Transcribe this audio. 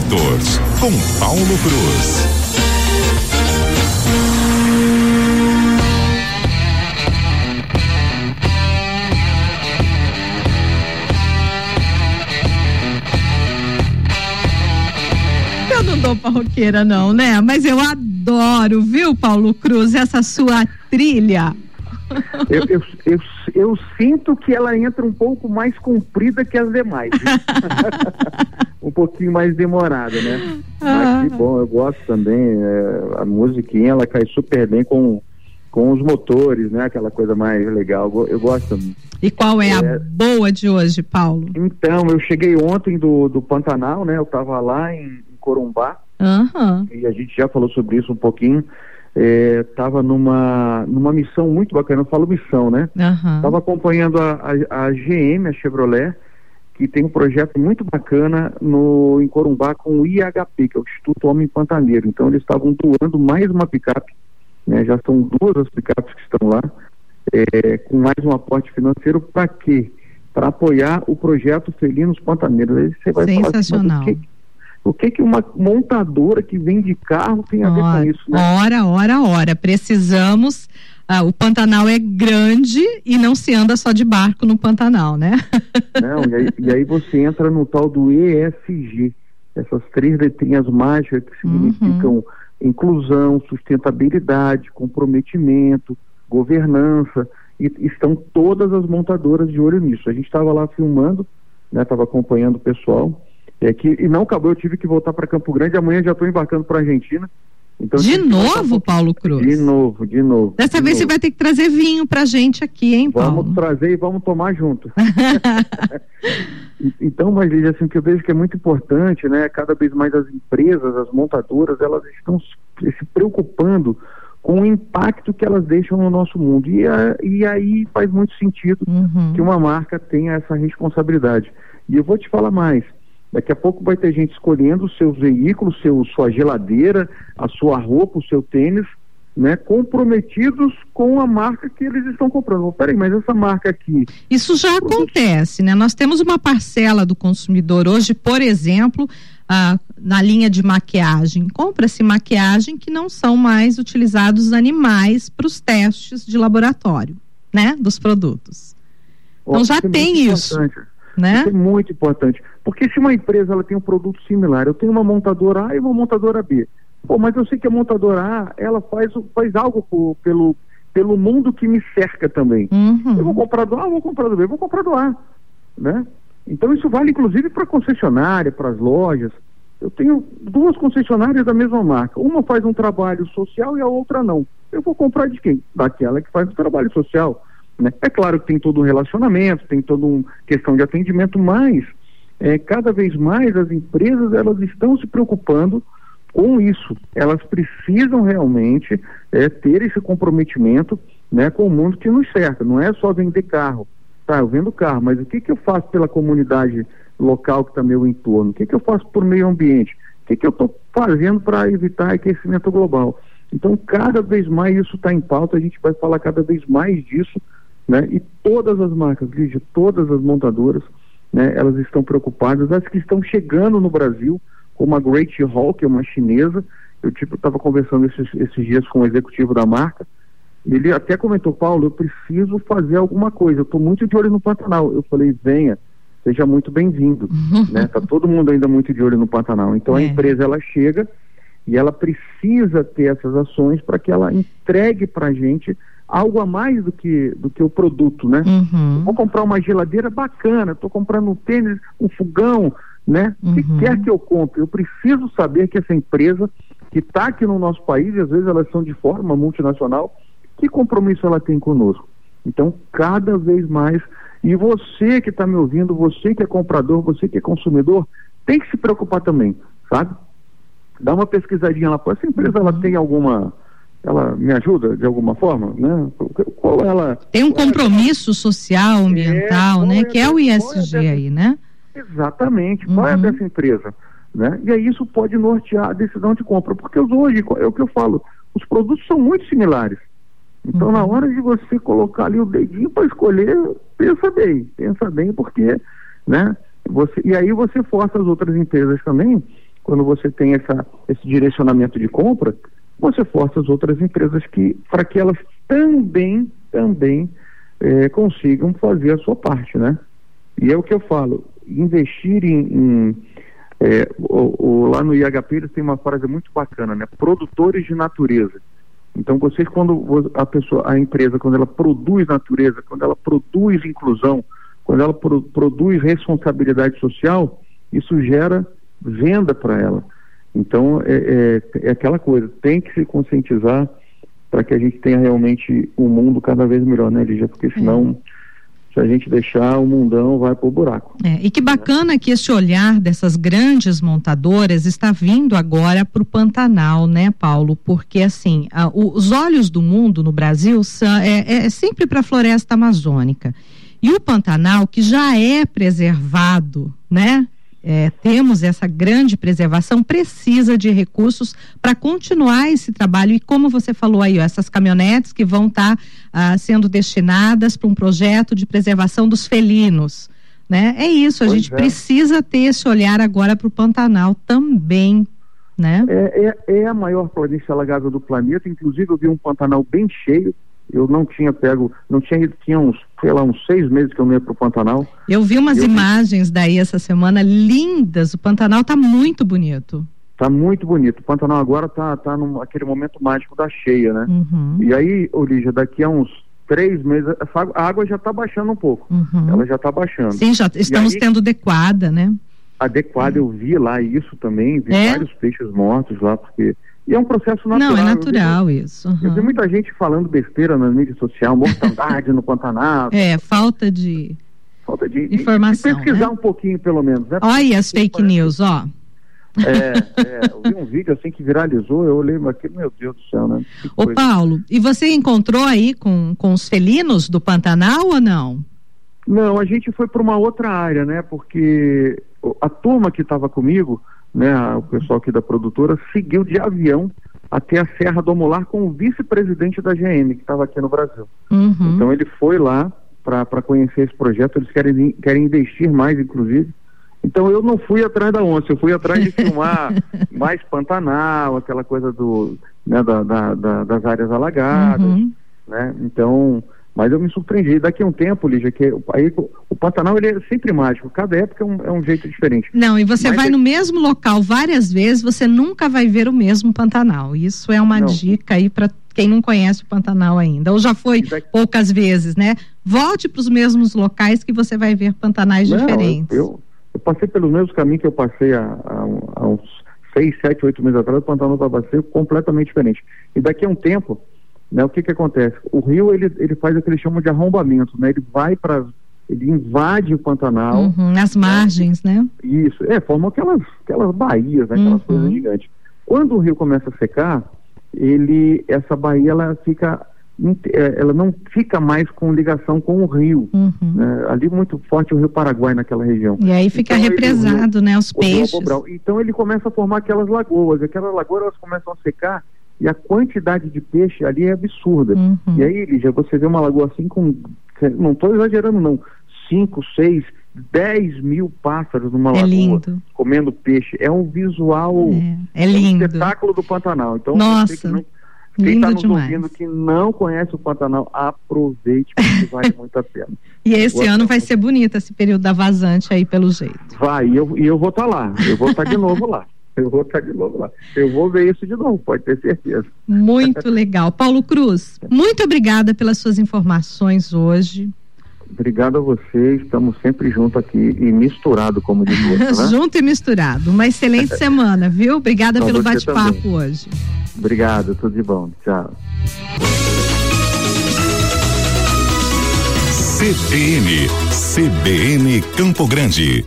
Motors, com Paulo Cruz. Eu não dou parroqueira, não, né? Mas eu adoro, viu, Paulo Cruz, essa sua trilha. Eu, eu, eu, eu, sinto que ela entra um pouco mais comprida que as demais. um pouquinho mais demorada, né? Ah. Mas que bom, eu gosto também. É, a musiquinha ela cai super bem com, com os motores, né? Aquela coisa mais legal. Eu, eu gosto também. E qual é, é, a boa de hoje, Paulo? Então, eu cheguei ontem do, do Pantanal, né? Eu estava lá em, em Corumbá. Uhum. E a gente já falou sobre isso um pouquinho estava é, numa, numa missão muito bacana, eu falo missão, né? Estava uhum. acompanhando a, a, a, GM, a Chevrolet, que tem um projeto muito bacana no, em Corumbá com o IHP, que é o Instituto Homem Pantaneiro. Então eles estavam doando mais uma picape, né? já são duas as picapes que estão lá, é, com mais um aporte financeiro para quê? Para apoiar o projeto Felinos Pantaneiros. Aí você vai Sensacional. Falar assim, o que que uma montadora que vende carro tem a ver com isso? Né? Ora, ora, ora. Precisamos. Ah, o Pantanal é grande e não se anda só de barco no Pantanal, né? Não, e aí, e aí você entra no tal do ESG, essas três letrinhas mágicas que significam uhum. inclusão, sustentabilidade, comprometimento, governança, e estão todas as montadoras de olho nisso. A gente estava lá filmando, estava né, acompanhando o pessoal, é que, e não acabou, eu tive que voltar para Campo Grande. Amanhã já estou embarcando para Argentina. Então, de novo, Paulo Cruz? De novo, de novo. Dessa de vez novo. você vai ter que trazer vinho pra gente aqui, hein, Paulo? Vamos trazer e vamos tomar junto. então, mas assim, que eu vejo que é muito importante, né? Cada vez mais as empresas, as montadoras, elas estão se preocupando com o impacto que elas deixam no nosso mundo. E, a, e aí faz muito sentido uhum. que uma marca tenha essa responsabilidade. E eu vou te falar mais Daqui a pouco vai ter gente escolhendo os seus veículos, seu, sua geladeira, a sua roupa, o seu tênis, né, comprometidos com a marca que eles estão comprando. Oh, peraí, mas essa marca aqui. Isso já acontece, né? Nós temos uma parcela do consumidor hoje, por exemplo, ah, na linha de maquiagem. Compra-se maquiagem que não são mais utilizados animais para os testes de laboratório, né? Dos produtos. Oh, então já é tem isso. Né? Isso é muito importante. Porque se uma empresa ela tem um produto similar, eu tenho uma montadora A e uma montadora B. Pô, mas eu sei que a montadora A, ela faz, faz algo por, pelo, pelo mundo que me cerca também. Uhum. Eu vou comprar do A, vou comprar do B, vou comprar do A. Né? Então isso vale inclusive para concessionária, para as lojas. Eu tenho duas concessionárias da mesma marca. Uma faz um trabalho social e a outra não. Eu vou comprar de quem? Daquela que faz o trabalho social. Né? É claro que tem todo um relacionamento, tem toda uma questão de atendimento, mas é, cada vez mais as empresas elas estão se preocupando com isso. Elas precisam realmente é, ter esse comprometimento né, com o mundo que nos cerca. Não é só vender carro. Tá, eu vendo carro, mas o que, que eu faço pela comunidade local que está meu entorno? O que, que eu faço por meio ambiente? O que, que eu estou fazendo para evitar aquecimento global? Então, cada vez mais isso está em pauta, a gente vai falar cada vez mais disso, né? E todas as marcas, Lígia, todas as montadoras, né, elas estão preocupadas, as que estão chegando no Brasil, como a Great Hall, que é uma chinesa, eu tipo estava conversando esses, esses dias com o executivo da marca, ele até comentou, Paulo, eu preciso fazer alguma coisa, eu estou muito de olho no Pantanal. Eu falei, venha, seja muito bem-vindo, né? Tá todo mundo ainda muito de olho no Pantanal. Então é. a empresa ela chega e ela precisa ter essas ações para que ela entregue para a gente algo a mais do que, do que o produto, né? Uhum. Vou comprar uma geladeira bacana, estou comprando um tênis, um fogão, né? O que Uhum. quer que eu compre? Eu preciso saber que essa empresa que está aqui no nosso país, e às vezes elas são de forma multinacional, que compromisso ela tem conosco? Então, cada vez mais, e você que está me ouvindo, você que é comprador, você que é consumidor, tem que se preocupar também, sabe? Dá uma pesquisadinha lá, pô, essa empresa ela tem alguma ela me ajuda de alguma forma, né? Qual ela Tem um compromisso social, ambiental, É, né? é Que é o é ISG dessa- aí, né? Exatamente. Qual é a Uhum. dessa empresa? Né? E aí isso pode nortear a decisão de compra, porque hoje, é o que eu falo, os produtos são muito similares. Então, Uhum. na hora de você colocar ali o dedinho para escolher, pensa bem, pensa bem, porque, né? Você, e aí você força as outras empresas também quando você tem essa, esse direcionamento de compra, você força as outras empresas que para que elas também também é, consigam fazer a sua parte, né? E é o que eu falo, investir em, em é, o, o, lá no IHP eles tem uma frase muito bacana, né? Produtores de natureza. Então vocês quando a pessoa, a empresa quando ela produz natureza, quando ela produz inclusão, quando ela pro, produz responsabilidade social, isso gera venda para ela. Então é, é, é, aquela coisa, tem que se conscientizar para que a gente tenha realmente um mundo cada vez melhor, né, Lígia? Porque senão é se a gente deixar o mundão vai pro buraco. É, e que bacana que esse olhar dessas grandes montadoras está vindo agora para o Pantanal, né, Paulo? Porque assim, a, o, os olhos do mundo no Brasil são, é, é sempre para a floresta amazônica. E o Pantanal, que já é preservado, né? É, temos essa grande preservação, precisa de recursos para continuar esse trabalho. E como você falou aí, ó, essas caminhonetes que vão estar tá, ah, sendo destinadas para um projeto de preservação dos felinos. Né? É isso, a pois gente é. precisa ter esse olhar agora para o Pantanal também. Né? É, é, é a maior planície alagada do planeta, inclusive eu vi um Pantanal bem cheio, eu não tinha pego, não tinha tinha uns, sei lá, uns seis meses que eu não ia para o Pantanal. Eu vi umas eu imagens daí essa semana lindas, o Pantanal está muito bonito. Está muito bonito. O Pantanal agora está tá, tá naquele momento mágico da cheia, né? Uhum. E aí, Olívia, daqui a uns três meses, a água já está baixando um pouco. Uhum. Ela já está baixando. Sim, já estamos aí, tendo adequada, né? Adequada, eu vi lá isso também, vi é? vários peixes mortos lá, porque e é um processo natural. Não, é natural vi, isso. Uhum. Eu vi muita gente falando besteira nas mídias sociais, mortandade no Pantanal. É, falta de, falta de, informação. De, pesquisar né? um pouquinho, pelo menos. Né? Olha as fake parece... news, ó. É, é, eu vi um vídeo assim que viralizou, eu olhei aquilo, meu Deus do céu, né? Ô Paulo, e você encontrou aí com, com os felinos do Pantanal ou não? Não, a gente foi para uma outra área, né? Porque a turma que estava comigo, né, o pessoal aqui da produtora, seguiu de avião até a Serra do Amolar com o vice-presidente da GM, que estava aqui no Brasil. Uhum. Então ele foi lá para conhecer esse projeto, eles querem, querem investir mais, inclusive. Então eu não fui atrás da onça, eu fui atrás de filmar mais Pantanal, aquela coisa do, né, da, da, da, das áreas alagadas, uhum. né? Então mas eu me surpreendi. Daqui a um tempo, Lígia, que aí, Pantanal ele é sempre mágico. Cada época é um, é um jeito diferente. Não, e você Mas vai é... no mesmo local várias vezes, você nunca vai ver o mesmo Pantanal. Isso é uma não. dica aí para quem não conhece o Pantanal ainda. Ou já foi daqui... poucas vezes, né? Volte para os mesmos locais que você vai ver pantanais não, diferentes. Eu, eu, passei pelos mesmos caminhos que eu passei há, há, há uns seis, sete, oito meses atrás. O Pantanal estava completamente diferente. E daqui a um tempo né, o que que acontece? O rio ele, ele faz o que eles chamam de arrombamento, né? Ele vai para ele invade o Pantanal. Uhum, nas margens, né? Isso, é, formam aquelas, aquelas baías, né, aquelas uhum. coisas gigantes. Quando o rio começa a secar, ele, essa baía ela fica, é, ela não fica mais com ligação com o rio. Uhum. Né? Ali muito forte o rio Paraguai naquela região. E aí fica então, represado, ele, né, os peixes. Então ele começa a formar aquelas lagoas, aquelas lagoas elas começam a secar e a quantidade de peixe ali é absurda. Uhum. E aí, Lígia, você vê uma lagoa assim com, não estou exagerando não, 5, 6, 10 mil pássaros numa é lagoa lindo. comendo peixe. É um visual, é, é lindo. um espetáculo do Pantanal. Então, Nossa. Não, quem está nos demais. ouvindo que não conhece o Pantanal, aproveite, porque vale muito a pena. E esse ano vai ser bonito esse período da vazante aí, pelo jeito. Vai, e eu, e eu vou estar tá lá. Eu vou estar tá de novo lá. eu vou estar de novo lá. Eu vou ver isso de novo, pode ter certeza. Muito legal. Paulo Cruz, muito obrigada pelas suas informações hoje. Obrigado a vocês, estamos sempre juntos aqui e misturado, como diz né? Junto e misturado. Uma excelente semana, viu? Obrigada pelo bate-papo hoje. Obrigado, tudo de bom. Tchau. CBN, CBN Campo Grande.